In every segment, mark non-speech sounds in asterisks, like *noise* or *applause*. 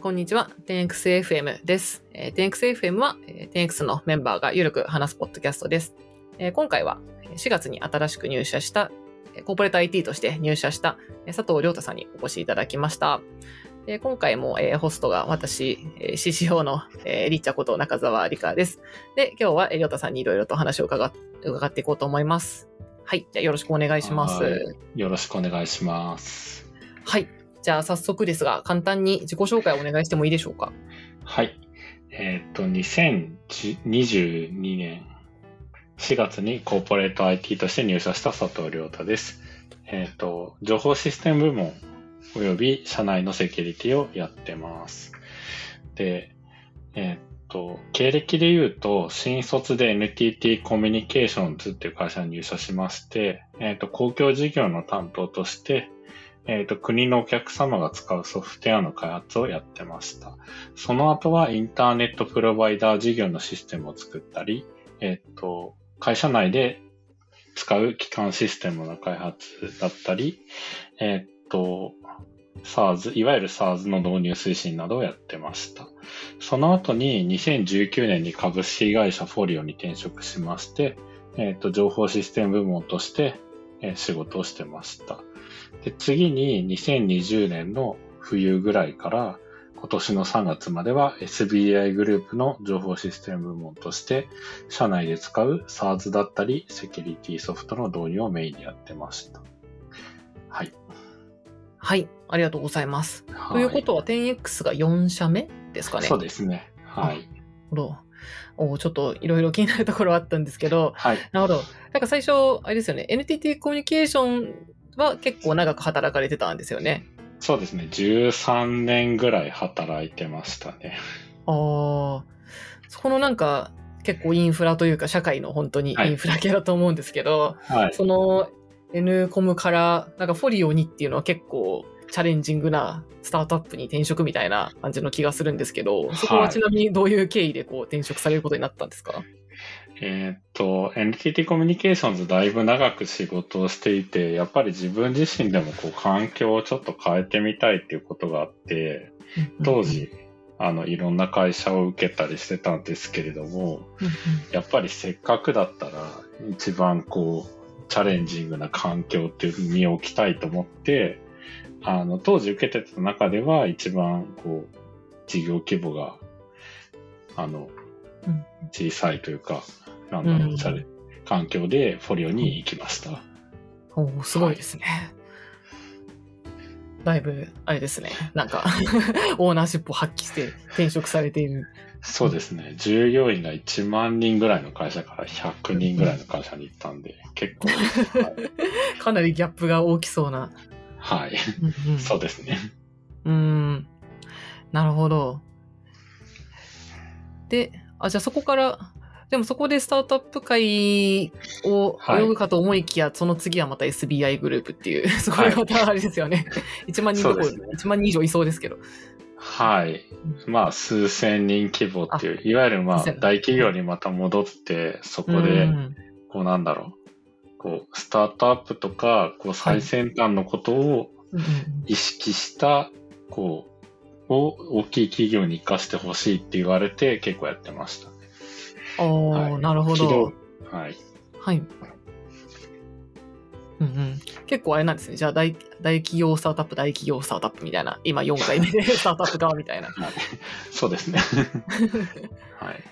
こんにちは。10XFM です。えー 10XFM は、えー 10X のメンバーがゆるく話すポッドキャストです。えー今回はえー4月に新しく入社した、えーコーポレート IT として入社したえー佐藤亮太さんにお越しいただきました。で今回も、えーホストが私、えー CCO の、えーリッチャこと中澤理香です。で、今日は、えー亮太さんにいろいろと話を伺っ伺っていこうと思います。はい。じゃあよろしくお願いします。はいよろしくお願いします。はい。じゃあ早速ですが、簡単に自己紹介をお願いしてもいいでしょうか？はい。えっ、と、2022年4月にコーポレート IT として入社した佐藤亮太です。えっ、と、情報システム部門及び社内のセキュリティをやってます。で、えっ、と、経歴で言うと、新卒で NTT コミュニケーションズっていう会社に入社しまして、えっ、と、公共事業の担当として、えっ、と、国のお客様が使うソフトウェアの開発をやってました。その後はインターネットプロバイダー事業のシステムを作ったり、えっ、と、会社内で使う基幹システムの開発だったり、えっ、と、SARS、いわゆる SARS の導入推進などをやってました。その後に2019年に株式会社フォリオに転職しまして、えっ、と、情報システム部門として、仕事をしてました。で、次に2020年の冬ぐらいから今年の3月までは SBI グループの情報システム部門として社内で使う SARS だったりセキュリティソフトの導入をメインにやってました。はい。はい。ありがとうございます。はということは 10X が4社目ですかね。そうですね。はい。ほど。おちょっといろいろ気になるところはあったんですけど、はい。なるほど。なんか最初、あれですよね、NTT コミュニケーションは結構長く働かれてたんですよね。そうですね。13年ぐらい働いてましたね。ああ、そこのなんか結構インフラというか社会の本当にはいインフラ系だと思うんですけど、はい。その N コムからなんかフォリオにっていうのは結構チャレンジングなスタートアップに転職みたいな感じの気がするんですけど、そこははいちなみにどういう経緯でこう転職されることになったんですか？えーっと、NTT コミュニケーションズだいぶ長く仕事をしていて、やっぱり自分自身でもこう環境をちょっと変えてみたいっていうことがあって、当時、あの、いろんな会社を受けたりしてたんですけれども、やっぱりせっかくだったら、一番こう、チャレンジングな環境っていう身を置きたいと思って、あの、当時受けてた中では一番こう、事業規模が、あのうん、小さいというか、なんだろうんう、チャレ環境でフォリオに行きました。おーすごいですね。だいぶ、あれですね。なんか、*laughs* オーナーシップを発揮して転職されている。そうですね。従業員が1万人ぐらいの会社から100人ぐらいの会社に行ったんで、結構、は *laughs* いかなりギャップが大きそうな。はい。うんうんそうですね。うーん。なるほど。で、あ、じゃあそこから、でもそこでスタートアップ会をはい。泳ぐかと思いきや、その次はまた SBI グループっていう、そこでまたあれですよね。*laughs* 1万人どころ、ね。1万人以上いそうですけど。はい。まあ、数千人規模っていう、いわゆるまあ大企業にまた戻って、そこうで、ん。こうなんだろう、こう、スタートアップとか、こう、最先端のことを意識した、こう、を大きい企業に活かしてほしいって言われて、結構やってました。おー、はいなるほど。はい。はい。うんうん、結構あれなんですね。じゃあ大、大企業スタートアップ、大企業スタートアップみたいな、今4回目で *laughs* スタートアップ側みたいな。はい。そうですね。*laughs* はい。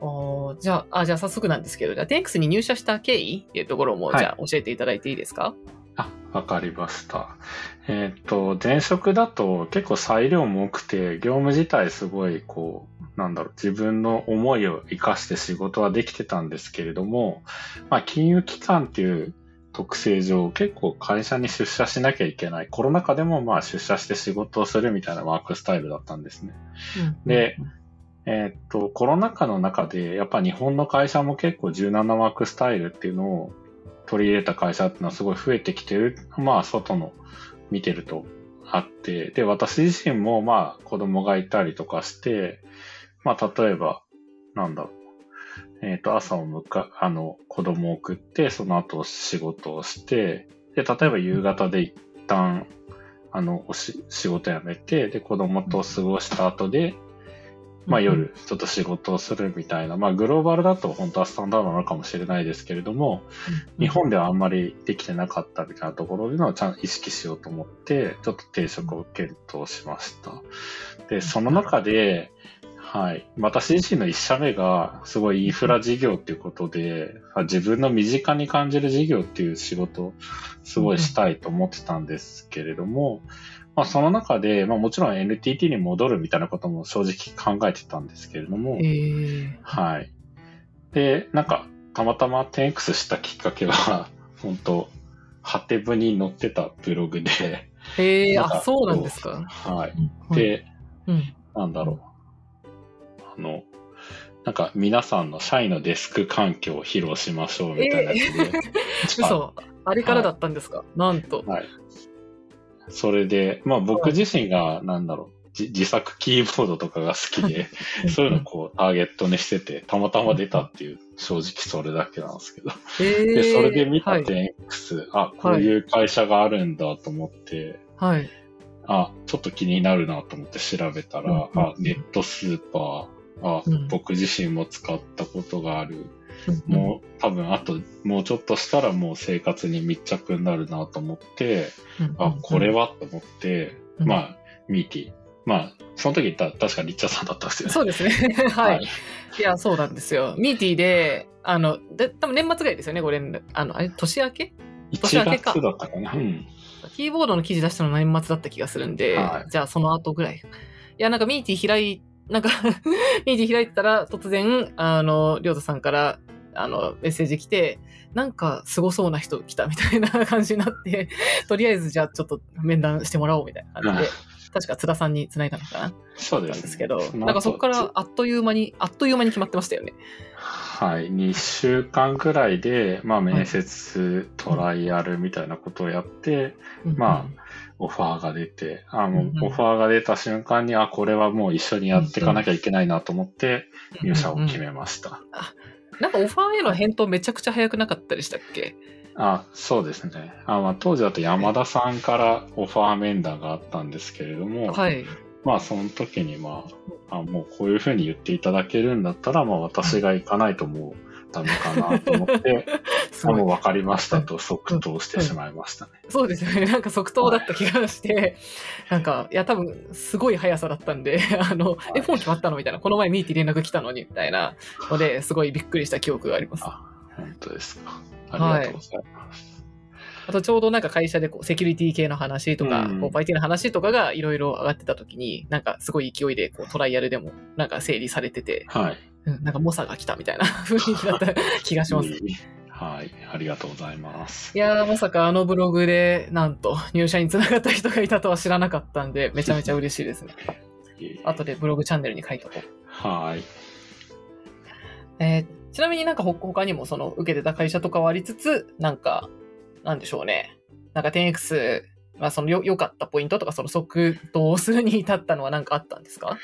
おーじゃあ、あ、じゃあ早速なんですけど、じゃあ、10X に入社した経緯っていうところも、はいじゃあ教えていただいていいですか？あ、わかりました。えっ、と、前職だと結構裁量も多くて、業務自体すごい、こう、なんだろう、自分の思いを活かして仕事はできてたんですけれども、まあ、金融機関っていう特性上、結構会社に出社しなきゃいけない。コロナ禍でもまあ出社して仕事をするみたいなワークスタイルだったんですね。で、えーっと、コロナ禍の中で、やっぱ日本の会社も結構柔軟なワークスタイルっていうのを取り入れた会社っていうのはすごい増えてきてる。まあ、外の見てるとあって、で、私自身もまあ、子供がいたりとかして、まあ、例えば、なんだろう。えーっと、朝をむか、あの、子供を送って、その後仕事をして、で、例えば夕方で一旦、あの、おし仕事辞めて、で、子供と過ごした後で、まあ夜、ちょっと仕事をするみたいな、まあグローバルだと本当はスタンダードなのかもしれないですけれども、日本ではあんまりできてなかったみたいなところでのをちゃんと意識しようと思って、ちょっと定職を検討しました。で、その中で、はい。私自身の一社目が、すごいインフラ事業っていうことで、あ自分の身近に感じる事業っていう仕事をすごいしたいと思ってたんですけれども、まあその中で、まあもちろん NTT に戻るみたいなことも正直考えてたんですけれども、えー、はい。で、なんか、たまたま 10X したきっかけは、*laughs* 本当ハテブに載ってたブログで、えー、なんかあ、そうなんですか。はい。うん、で、うん。なんだろう。あの、なんか皆さんの社員のデスク環境を披露しましょうみたいなやつで、*laughs* 嘘。あれからだったんですか、なんと。はい。それで、まあ僕自身が、なんだろう、じ自作キーボードとかが好きで、そういうのをこうターゲットにしてて、たまたま出たっていう、正直それだけなんですけど。えー、で、それで見たはい。10X、あ、こういう会社があるんだと思って、はい。あ、ちょっと気になるなと思って調べたら、あ、ネットスーパー、あ、うん。僕自身も使ったことがある。うんもう多分あともうちょっとしたらもう生活に密着になるなと思って、うんあ、これはと思って、うんまあ、ミーティ。まあ、その時たら確かリッチャーさんだったんですよね。そうですね。*laughs* はい。い、や、そうなんですよ。ミーティーで、あの、で多分年末ぐらいですよね、ご連絡。あの、あれ、年明け？年明1けか月だったかな。うん。キーボードの記事出したの年末だった気がするんで、はいじゃあその後ぐらい。いや、なんかミーティー開い、なんか *laughs* ミーティー開いてたら突然、あの、りょうたさんから、あの、メッセージ来て、なんかすごそうな人来たみたいな *laughs* 感じになって、とりあえずじゃあちょっと面談してもらおうみたいな感じで、確か津田さんに繋いだのかな？そうです、ね。なんですけど、なんかそこからあっという間に、あっという間に決まってましたよね。はい、2週間ぐらいで、まあ、面接、トライアルみたいなことをやって、まあ、オファーが出て、あもううんうん。オファーが出た瞬間に、あ、これはもう一緒にやっていかなきゃいけないなと思って、入社を決めました。なんかオファーへの返答めちゃくちゃ早くなかったでしたっけ？あ、そうですね。あまあ、当時だと山田さんからオファー面談があったんですけれども、はい。まあ、その時に、まあ、あもうこういうふうに言っていただけるんだったら、まあ、私が行かないともうダメかなと思って、*laughs* あもう分かりましたと即答してしまいましたね。*laughs* そうですよね。なんか即答だった気がして、なんか、いや、多分、すごい速さだったんで、*laughs* あの、え、フォン決まったのみたいな、この前ミーティー連絡来たのに、みたいなので、すごいびっくりした記憶があります。あ、本当ですか。ありがとうございます。あと、ちょうどなんか会社でこうセキュリティ系の話とか、うんこう IT の話とかがいろいろ上がってた時に、なんかすごい勢いでこうトライアルでもなんか整理されてて、はい。うん、なんか猛者が来たみたいな雰囲気だった *laughs* 気がします。はい。ありがとうございますい。やー、まさかあのブログで、なんと入社につながった人がいたとは知らなかったんで、めちゃめちゃ嬉しいですね。*laughs* 後でブログチャンネルに書いとこう。はい。えーちなみになんかほ他にもその受けてた会社とかはありつつ、なんか、なんでしょうね。なんか 10X、まあそのよ良かったポイントとかその即答するに至ったのは何かあったんですか？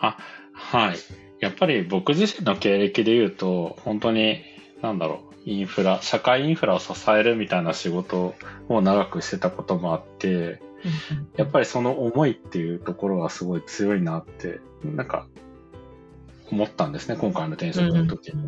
あ、はい。やっぱり僕自身の経歴で言うと、本当に、なんだろう、インフラ、社会インフラを支えるみたいな仕事を長くしてたこともあって、やっぱりその思いっていうところはすごい強いなって、なんか、思ったんですね、今回の転職の時。に。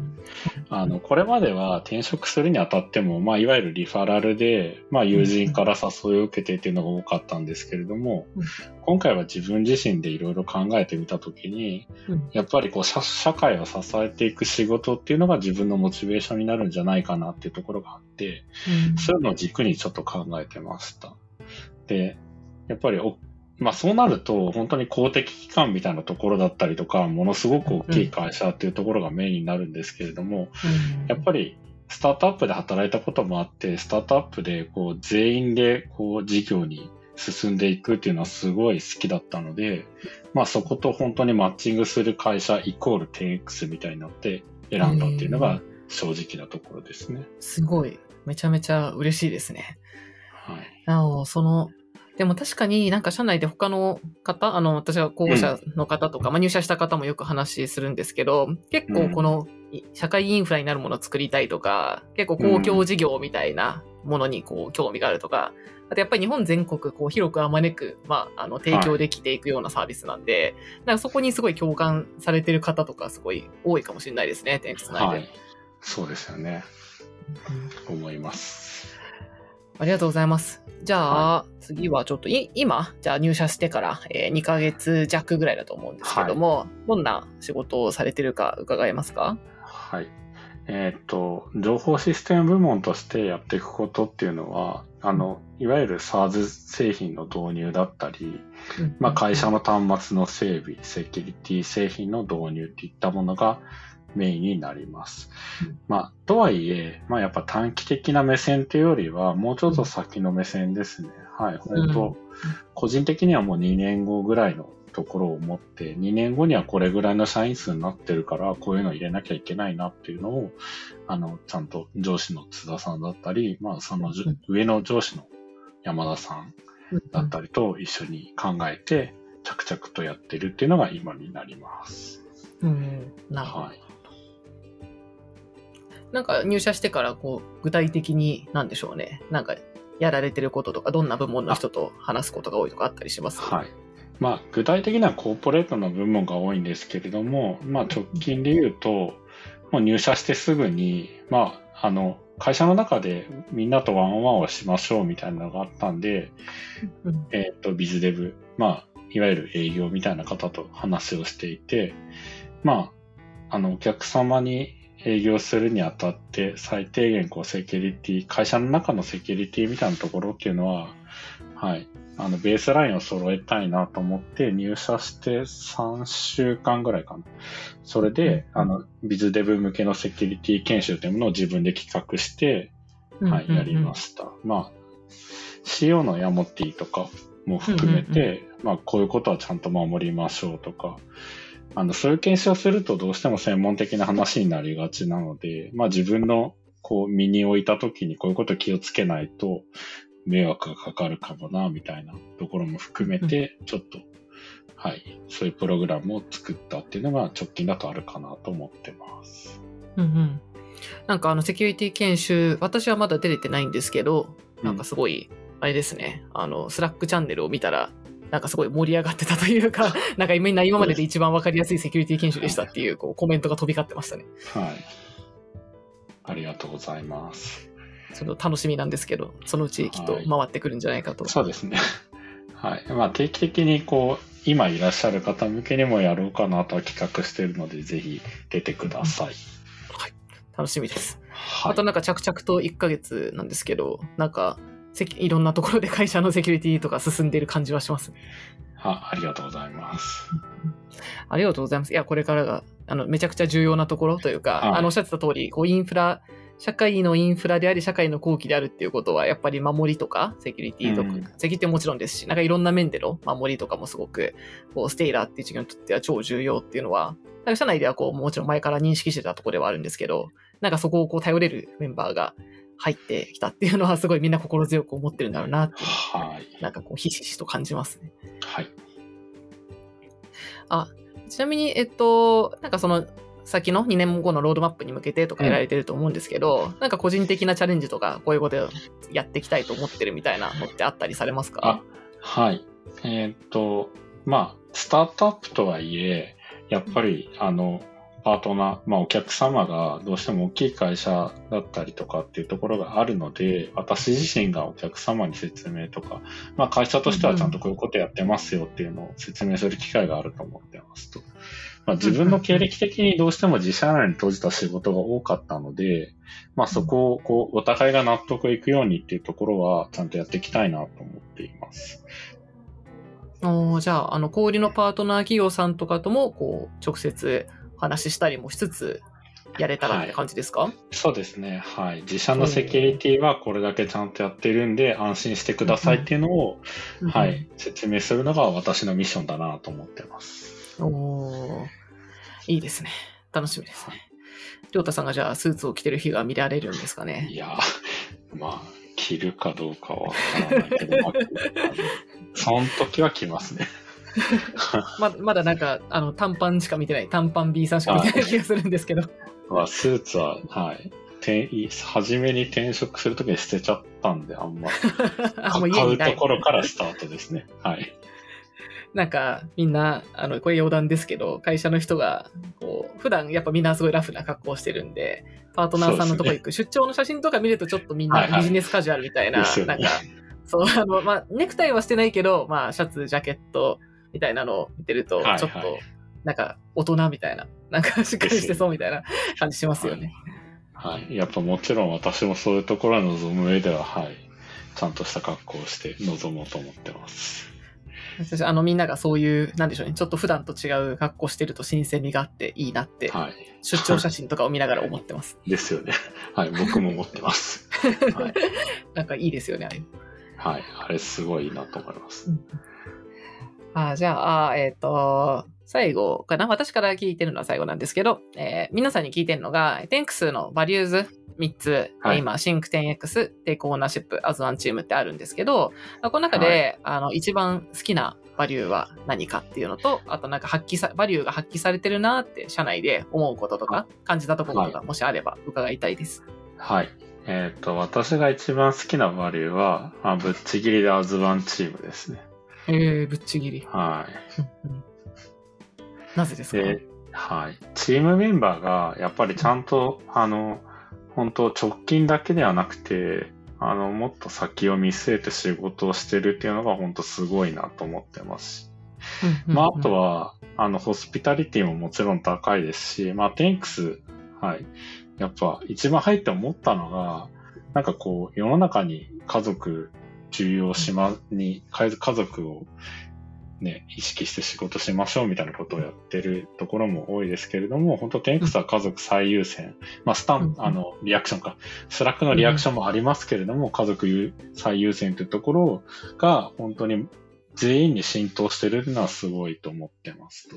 あの、これまでは転職するにあたっても、まあ、いわゆるリファラルで、まあ、友人から誘いを受けてっていうのが多かったんですけれどもうん、今回は自分自身でいろいろ考えてみたときに、うん。やっぱりこう社、社会を支えていく仕事っていうのが自分のモチベーションになるんじゃないかなっていうところがあって、そういうのを軸にちょっと考えてました。で、やっぱりお、まあそうなると、本当に公的機関みたいなところだったりとか、ものすごく大きい会社っていうところがメインになるんですけれども、やっぱりスタートアップで働いたこともあって、スタートアップでこう全員でこう事業に進んでいくっていうのはすごい好きだったので、まあそこと本当にマッチングする会社イコール 10X みたいになって選んだっていうのが正直なところですね。すごい。めちゃめちゃ嬉しいですね。はい。なお、その、でも確かになんか社内で他の方、あの、私は候補者の方とか、まあ入社した方もよく話するんですけど、結構このい社会インフラになるものを作りたいとか、結構公共事業みたいなものにこう興味があるとか、あとやっぱり日本全国こう広くあまねく、まあ、あの提供できていくようなサービスなんで、なんかそこにすごい共感されてる方とかすごい多いかもしれないですね、テンクス内で。はい。そうですよね。思います。ありがとうございます。じゃあ、次はちょっとい、今、じゃあ入社してから、えー2ヶ月弱ぐらいだと思うんですけども、どんな仕事をされてるか伺えますか？はい。えっ、と、情報システム部門としてやっていくことっていうのは、あの、いわゆる SARS 製品の導入だったり、まあ、会社の端末の整備、セキュリティ製品の導入っていったものがメインになりますうん。まあ、とはいえ、まあ、やっぱ短期的な目線っていうよりは、もうちょっと先の目線ですね。はい、本当、うん個人的にはもう2年後ぐらいのところを持って、2年後にはこれぐらいの社員数になってるから、こういうの入れなきゃいけないなっていうのを、あの、ちゃんと上司の津田さんだったり、まあ、その上の上司の山田さんだったりと一緒に考えて、着々とやってるっていうのが今になります。うん、なるほど。はい。なんか入社してから、こう、具体的に、なんでしょうね。なんか、やられてることとか、どんな部門の人と話すことが多いとかあったりします？はい。まあ、具体的にはコーポレートの部門が多いんですけれども、まあ、直近で言うと、もう入社してすぐに、まあ、あの、会社の中でみんなとワンオンワンをしましょうみたいなのがあったんで、うんえっ、と、ビズデブ、まあ、いわゆる営業みたいな方と話をしていて、まあ、あの、お客様に営業するにあたって、最低限、こう、セキュリティ、会社の中のセキュリティみたいなところっていうのは、はい、あの、ベースラインを揃えたいなと思って、入社して3週間ぐらいかな。それで、うん。あの、ビズデブ向けのセキュリティ研修というものを自分で企画して、はい、やりました。まあ、CO のヤモティとかも含めて、まあ、こういうことはちゃんと守りましょうとか、あの、そういう研修をするとどうしても専門的な話になりがちなので、まあ自分のこう身に置いた時にこういうこと気をつけないと迷惑がかかるかもな、みたいなところも含めて、ちょっと、はい、そういうプログラムを作ったっていうのが直近だとあるかなと思ってます。うんうん。なんかあの、セキュリティ研修、私はまだ出れてないんですけど、なんかすごい、あれですね、あの、スラックチャンネルを見たら、なんかすごい盛り上がってたというか、*laughs* なんかみんな今までで一番わかりやすいセキュリティ研修でしたっていうこうコメントが飛び交ってましたね。はい。ありがとうございます。その楽しみなんですけど、そのうちきっとはい回ってくるんじゃないかと。そうですね。*laughs* はい。まあ定期的にこう、今いらっしゃる方向けにもやろうかなとは企画しているので、ぜひ出てください。楽しみです。はい。あとなんか着々と1ヶ月なんですけど、なんか、いろんなところで会社のセキュリティとか進んでいる感じはします。あありがとうございます。ありがとうございます。いや、これからが、あの、めちゃくちゃ重要なところというか、はいあの、おっしゃってた通り、こう、インフラ、社会のインフラであり、社会の後期であるっていうことは、やっぱり守りとか、セキュリティとか、うんセキュリティももちろんですし、なんかいろんな面での守りとかもすごく、こう、ステイラーっていう授業にとっては超重要っていうのは、社内ではこう、もちろん前から認識してたところではあるんですけど、なんかそこをこう、頼れるメンバーが入ってきたっていうのは、すごいみんな心強く思ってるんだろうなっていうはい。なんかこう、ひしひしと感じますね。はい。あ、ちなみに、えっと、なんかその、先の2年後のロードマップに向けてとかやられてると思うんですけど、なんか個人的なチャレンジとか、こういうことをやっていきたいと思ってるみたいなのってあったりされますか？あはい。えーっと、まあ、スタートアップとはいえ、やっぱり、あの、パートナー、まあ、お客様がどうしても大きい会社だったりとかっていうところがあるので、私自身がお客様に説明とか、まあ、会社としてはちゃんとこういうことやってますよっていうのを説明する機会があると思ってますと。まあ、自分の経歴的にどうしても自社内に閉じた仕事が多かったので、まあ、そこを、こう、お互いが納得いくようにっていうところは、ちゃんとやっていきたいなと思っています。おじゃあ、あの、小売りのパートナー企業さんとかとも、こう、直接話したりもしつつ、やれたらって感じですか、そうですね。はい。自社のセキュリティはこれだけちゃんとやってるんで、安心してくださいっていうのを、は。い、説明するのが私のミッションだなと思ってます。おーいいですね。楽しみですね。りょうたさんがじゃあ、スーツを着てる日が見られるんですかね？いや、まあ、着るかどうかはわからないけど、まあ、その時は着ますね。*laughs* ままだなんか、あの、短パンしか見てない、短パン B さんしか見てない気がするんですけど。まあ、スーツは、はい。て初めに転職するときに捨てちゃっったんで、あんま、*laughs* 買うところからスタートですね。はい。なんか、みんな、あの、これ余談ですけど、会社の人が、こう、普段やっぱみんなすごいラフな格好をしてるんで、パートナーさんのとこ行く、出張の写真とか見るとちょっとみんはいはいなビジネスカジュアルみたいな、ですよねなんか、そう、あの、まあ、ネクタイはしてないけど、まあ、シャツ、ジャケットみたいなのを見てると、ちょっと、なんか、大人みたいな、なんか、しっかりしてそうみたいな感じしますよね。はい。やっぱもちろん私もそういうところを望む上では、はい。ちゃんとした格好をして臨もうと思ってます。私あの、みんながそういう、なんでしょうね、ちょっと普段と違う格好してると新鮮味があっていいなって、はい。出張写真とかを見ながら思ってます。*laughs* ですよね。はい。僕も思ってます。*laughs* はい。なんかいいですよね、ああいうのはい。あれすごいいいなと思います。あじゃあ、あえっ、と、最後かな？私から聞いてるのは最後なんですけど、えー皆さんに聞いてるのが、テンクスのバリューズ3つ、はい今、シンク 10X、テイクオーナーシップ、アズワンチームってあるんですけど、この中で、あの、一番好きなバリューは何かっていうのと、あとなんか発揮さ、バリューが発揮されてるなって、社内で思うこととか、感じたところが、もしあれば伺いたいです。はい。えっ、と、私が一番好きなバリューは、まあ、ぶっちぎりで As One Team ですね。えー、ぶっちぎり。はい。*laughs* なぜですか？で、はい。チームメンバーが、やっぱりちゃんと、あの、本当直近だけではなくて、あの、もっと先を見据えて仕事をしてるっていうのが本当すごいなと思ってますし。まあ、あとは、は、あの、ホスピタリティももちろん高いですし、まあ、テンクス、はい。やっぱ一番入って思ったのが、なんかこう、世の中に家族重要しま、に、家家族をね、意識して仕事しましょうみたいなことをやってるところも多いですけれども、本当10X は家族最優先。まあ、スタンうん、あの、リアクションか。スラックのリアクションもありますけれども、家族優最優先というところが、本当に全員に浸透してるのはすごいと思ってますと。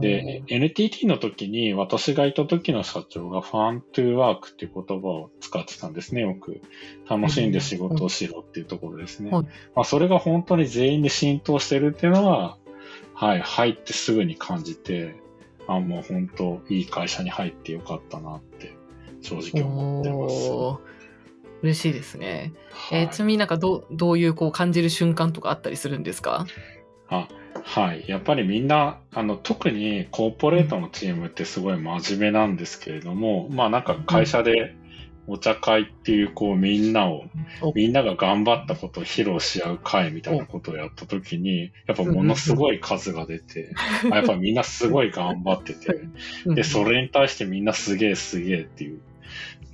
で、NTT の時に私がいた時の社長が Fun to Work っていう言葉を使ってたんですね、よく。楽しんで仕事をしろっていうところですね。はいまあ、それが本当に全員に浸透してるっていうのは、はい、入ってすぐに感じて、あ、もう本当いい会社に入ってよかったなって正直思ってます。嬉しいですね。えーはいちなみになんかどう、どういうこう感じる瞬間とかあったりするんですか？あはい。やっぱりみんな、あの、特にコーポレートのチームってすごい真面目なんですけれども、まあなんか会社でお茶会っていう、こうみんなをお、みんなが頑張ったことを披露し合う会みたいなことをやったときに、やっぱものすごい数が出て、あやっぱみんなすごい頑張ってて、で、それに対してみんなすげえすげえっていう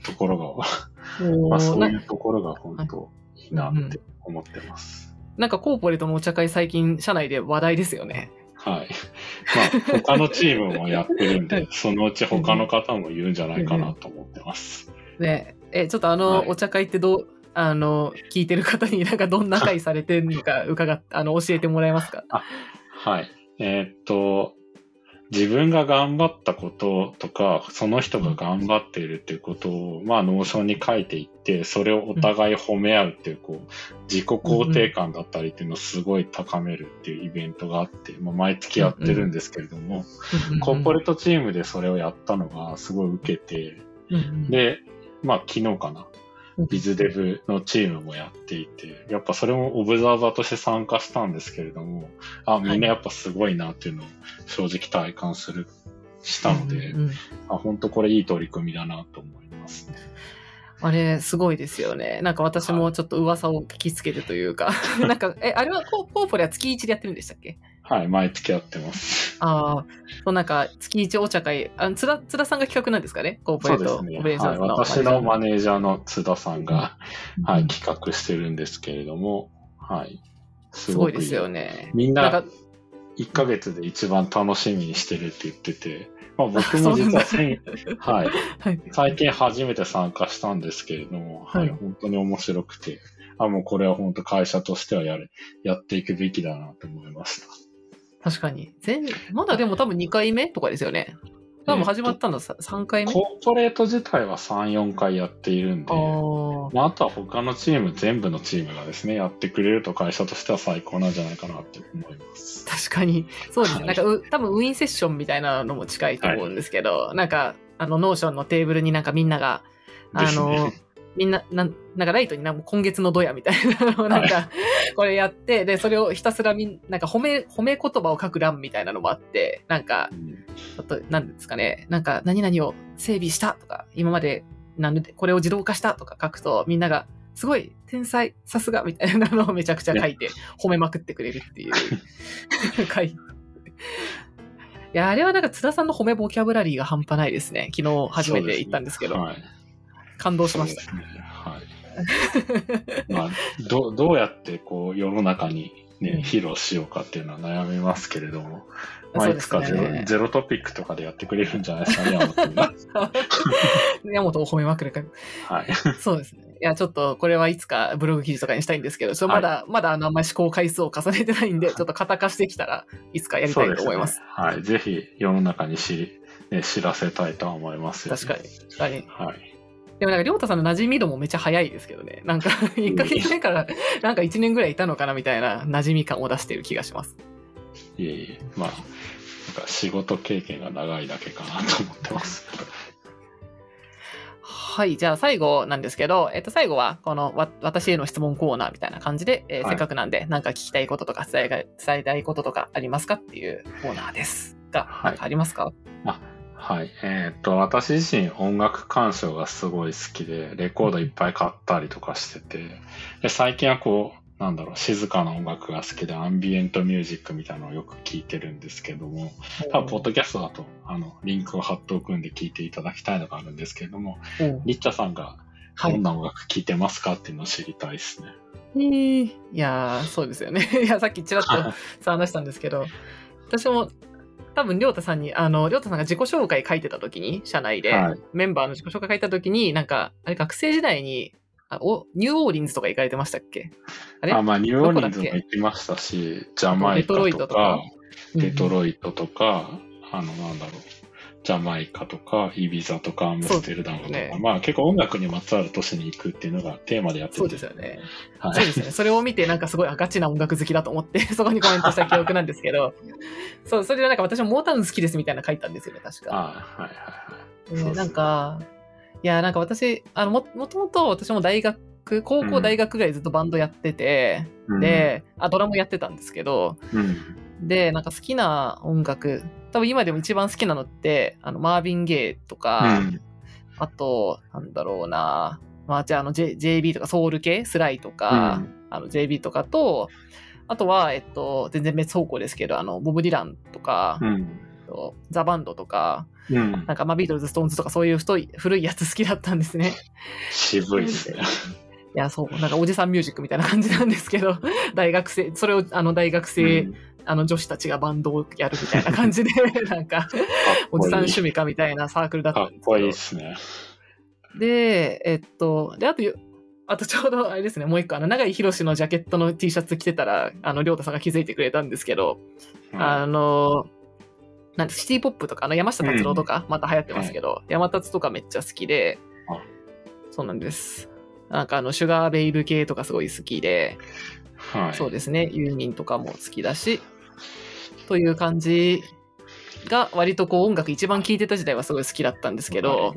ところが、おまあそういうところが本当いいなって思ってます。なんかコーポレートのお茶会最近社内で話題ですよね。はい。まあ、他のチームもやってるんで、そのうち他の方も言うんじゃないかなと思ってます。ねえ、ちょっとあの、はいお茶会ってどう、あの、聞いてる方になんかどんな会されてるのか伺っ、あの、教えてもらえますか？はい。えーっと、自分が頑張ったこととか、その人が頑張っているっていうことを、まあ、ノーションに書いていって、それをお互い褒め合うっていう、こう、自己肯定感だったりっていうのをすごい高めるっていうイベントがあって、まあ、毎月やってるんですけれども、コーポレートチームでそれをやったのがすごい受けて、で、まあ昨日かなうん。ビズデブのチームもやっていて、やっぱそれもオブザーバーとして参加したんですけれども、あ、みんなやっぱすごいなっていうのを正直体感する、したので、うんうんあ、本当これいい取り組みだなと思いますね。あれ、すごいですよね。なんか私もちょっと噂を聞きつけてというか、*laughs* なんか、え、あれはココーポレは月1でやってるんでしたっけ？はい、毎月やってます。ああ、そうなんか月1お茶会、あの津田津田さんが企画なんですかね？コーポレートそうですね。オペレーションズはい、私のマネージャーの津田さんが、はい、うん企画してるんですけれども、はい。すすごいですよね。みんななんか、1ヶ月で一番楽しみにしてるって言ってて、まあ、僕も実は先、*laughs* はい、はい。最近初めて参加したんですけれども、はい、はい本当に面白くて、あ、もうこれは本当会社としてはやれ、やっていくべきだなと思いました。確かに。全、まだでも多分2回目とかですよね。多分始まったのさ3回目？コーポレート自体は3、4回やっているんで、あーまあ、あとは他のチーム、全部のチームがですね、やってくれると会社としては最高なんじゃないかなって思います。確かに。そうですね。はいなんかう、多分 Win Session みたいなのも近いと思うんですけど、なんか、あの、ノーションのテーブルになんかみんなが、あのね、みんな、なんなんかライトになんか今月のドヤみたいなのを *laughs* なんか、これやって、で、それをひたすらみん、なんか褒め、褒め言葉を書く欄みたいなのもあって、なんか、うんあと、なんですかね、なんか、何々を整備したとか、今まで、なんで、これを自動化したとか書くと、みんなが、すごい、天才、さすが、みたいなのをめちゃくちゃ書いて、褒めまくってくれるっていう。*laughs* 書いいや、あれはなんか津田さんの褒めボキャブラリーが半端ないですね。昨日初めて行ったんですけど、はい。感動しました。ね。はい。まあ、どどうやってこう世の中に、うんね、披露しようかっていうのは悩みますけれども、まあ、いつかゼロ,、ね。ゼロトピックとかでやってくれるんじゃないですかね、*laughs* 山本を褒めまくるから。はい。そうですね。いや、ちょっと、これはいつかブログ記事とかにしたいんですけど、ちょまだ、まだあの、あんまり試行回数を重ねてないんで、ちょっと型化してきたらいつかやりたいと思います。すね。はい。ぜひ世の中に知り、ね、知らせたいとは思いますよね、確かに。確かに。はい。でもなんか、りょうたさんの馴染み度もめっちゃ早いですけどね。なんか、*laughs* 1ヶ月目から、なんか1年ぐらいいたのかなみたいな馴染み感を出してる気がします。いえいえ、まあ、なんか仕事経験が長いだけかなと思ってます。はい。じゃあ最後なんですけど、えっと最後は、このわ私への質問コーナーみたいな感じで、えーはいせっかくなんで、なんか聞きたいこととか伝えが伝えたいこととかありますかっていうコーナーです。が、はいかありますか？はい。えーっと、私自身音楽鑑賞がすごい好きで、レコードいっぱい買ったりとかしてて、で最近はこう、なんだろう、静かな音楽が好きで、アンビエントミュージックみたいなのをよく聞いてるんですけども、多分、ポッドキャストだと、あの、リンクを貼っておくんで聞いていただきたいのがあるんですけれども、リッチャさんがはいどんな音楽聴いてますかっていうのを知りたいですね。えーいやー、そうですよね。*laughs* いや、さっきちらっと *laughs* さ話したんですけど、私も多分、りょうたさんに、あの、りょうたさんが自己紹介書いてた時に、社内で、はい。メンバーの自己紹介書いた時に、なんか、あれ、学生時代に、あおニューオーリンズとか行かれてましたっけ？あれ？あ、まあ、ニューオーリンズも行きましたし、ジャマイカデトロイとか。トとか、デトイロイトとか、あの、なんだろう、ジャマイカとか、イビザとか、アムステルダムとか、ねまあ結構音楽にまつわる都市に行くっていうのがテーマでやってて。そうですよね。はい。そうですね。それを見て、なんかすごいあガチな音楽好きだと思って、*laughs* そこにコメントした記憶なんですけど、そう、それでなんか私もモータウン好きですみたいなの書いたんですよね、確か。あはいはいはい。ねなんか、いや、なんか私、あの、も、もともと私も大学、高校、うん大学ぐらいずっとバンドやってて、うん、で、あ、ドラムやってたんですけど、うん、で、なんか好きな音楽、多分今でも一番好きなのって、あの、マービン・ゲイとか、うんあと、なんだろうな、まあ、じゃあ、あの、J、JB とか、ソウル系、スライとか、あの、JB とかと、あとは、えっと、全然別方向ですけど、あの、ボブ・ディランとか、うん、えっとザ・バンドとか、うん。なんか、まあ、ビートルズ、ストーンズとか、そういう太い、古いやつ好きだったんですね。渋いですね。いや、そう、なんか、おじさんミュージックみたいな感じなんですけど、大学生、それを、あの、大学生、うんあの、女子たちがバンドをやるみたいな感じで、*laughs* なんか、おじさん趣味かみたいなサークルだったんですけど。かっこいいですね。で、えっと、で、あと、あとちょうどあれですね、もう一個、あの、長井博のジャケットの T シャツ着てたら、あの、りょうたさんが気づいてくれたんですけど、あの、なんてシティポップとか、あの、山下達郎とか、また流行ってますけど、山達とかめっちゃ好きであ、そうなんです。なんかあの、シュガーベイブ系とかすごい好きで、はい。そうですね、ユーミンとかも好きだし、という感じが、割とこう音楽一番聴いてた時代はすごい好きだったんですけど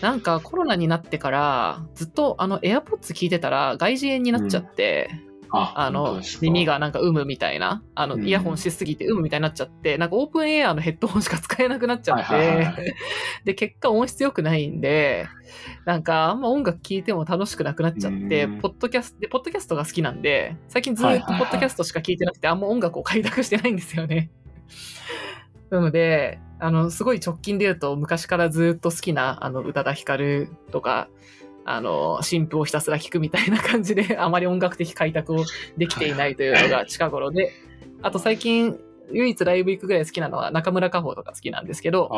なんかコロナになってから、ずっとあの AirPods 聞いてたら外耳炎になっちゃって、ああの耳がなんか有無みたいな、あのうん。イヤホンしすぎて有無みたいになっちゃって、なんかオープンエアのヘッドホンしか使えなくなっちゃって、*laughs* で、結果音質良くないんで、なんかあんま音楽聴いても楽しくなくなっちゃって、うん。ポッドキャスト、で、ポッドキャストが好きなんで、最近ずーっとポッドキャストしか聴いてなくて、あんま音楽を開拓してないんですよね。*laughs* なので、あの、すごい直近で言うと、昔からずっと好きな、あの、宇多田ヒカルとか、あの、新譜をひたすら聴くみたいな感じで、*laughs* あまり音楽的開拓をできていないというのが近頃で、あと最近、唯一ライブ行くぐらい好きなのは中村佳穂とか好きなんですけど。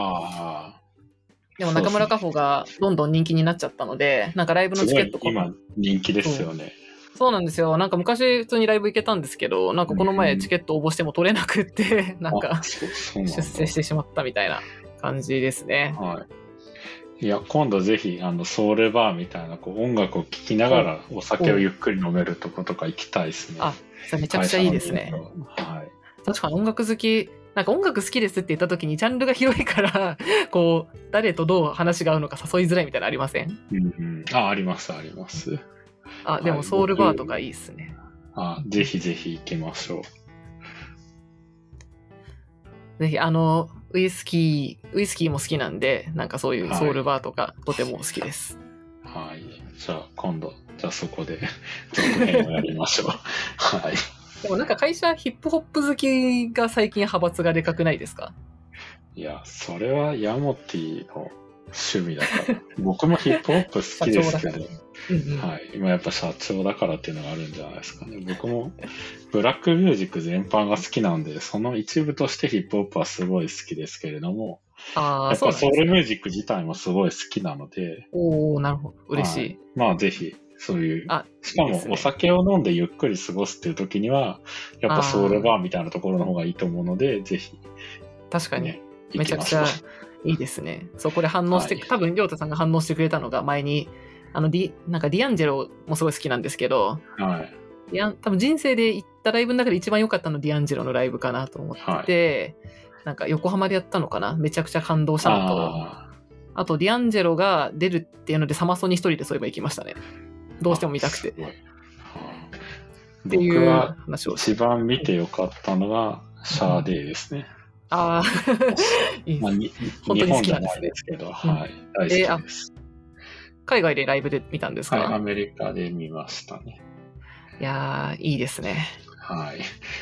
でも中村佳穂がどんどん人気になっちゃったので、なんかライブのチケットこ今人気ですよね。そうなんですよ。なんか昔普通にライブ行けたんですけど、なんかこの前チケット応募しても取れなくって、*laughs* なんあか出世してしまったみたいな感じですね。はい。いや、今度ぜひ、あの、ソウルバーみたいな、こう、音楽を聴きながら、お酒をゆっくり飲めるとことか行きたいですね。あ、それめちゃくちゃいいですね。はい。確かに音楽好き、なんか音楽好きですって言った時にジャンルが広いから、*laughs* こう、誰とどう話が合うのか誘いづらいみたいなのありません？うんうん。あ、あります、あります。あ、でもはいソウルバーとかいいっすね。あ、ぜひぜひ行きましょう。ぜひ、あの、ウイスキー、ウイスキーも好きなんで、なんかそういうソウルバーとかとても好きです。はい。じゃあ今度、じゃあそこで *laughs* 続編をやりましょう。はい。でもなんか会社ヒップホップ好きが最近派閥がでかくないですか？いや、それはヤモティの趣味だから。僕もヒップホップ好きですけど、*laughs* うんうん。はい。今やっぱ社長だからっていうのがあるんじゃないですかね。僕もブラックミュージック全般が好きなんで、その一部としてヒップホップはすごい好きですけれども、ああ、やっぱ。ソウルミュージック自体もすごい好きなので、おおなるほど。嬉しい。まあぜひ、そういう、あしかもお酒を飲んでゆっくり過ごすっていう時には、やっぱソウルバーみたいなところの方がいいと思うので、ぜひ、確かに。ね、めちゃくちゃいいですね。そこで反応して、はい多分、りょうたさんが反応してくれたのが前に、あの、ディ、なんかディアンジェロもすごい好きなんですけど。はい。ディアン、多分人生で行ったライブの中で一番良かったのディアンジェロのライブかなと思ってて、なんか横浜でやったのかな？めちゃくちゃ感動したのと、ああとディアンジェロが出るっていうのでサマソニ一人でそういえば行きましたね。ーどうしても見たくて。っていう僕は話を。一番見てよかったのが、シャーデーですね。ああ、いいまあ、ですに本当に好きなんですねですけど、うんはい。大好きです。海外でライブで見たんですか、はい、アい、メリカで見ましたね。やー、いいですね。はい。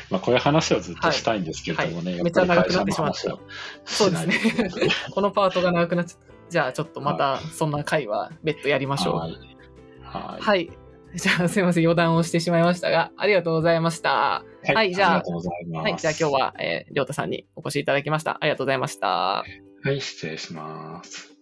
まあ、こういう話をずっとしたいんですけれどもね、はいやっぱりめっちゃ長くなってしまったそうですね *laughs* このパートが長くなっちゃった。じゃあちょっとまたそんな回は別途やりましょう。はい。はい。はい。*laughs* じゃあすいません、余談をしてしまいましたが、ありがとうございました。はいじゃあありがとうございます。はい。じゃあ今日は、えー、りょうたさんにお越しいただきました。ありがとうございました。はい、失礼します。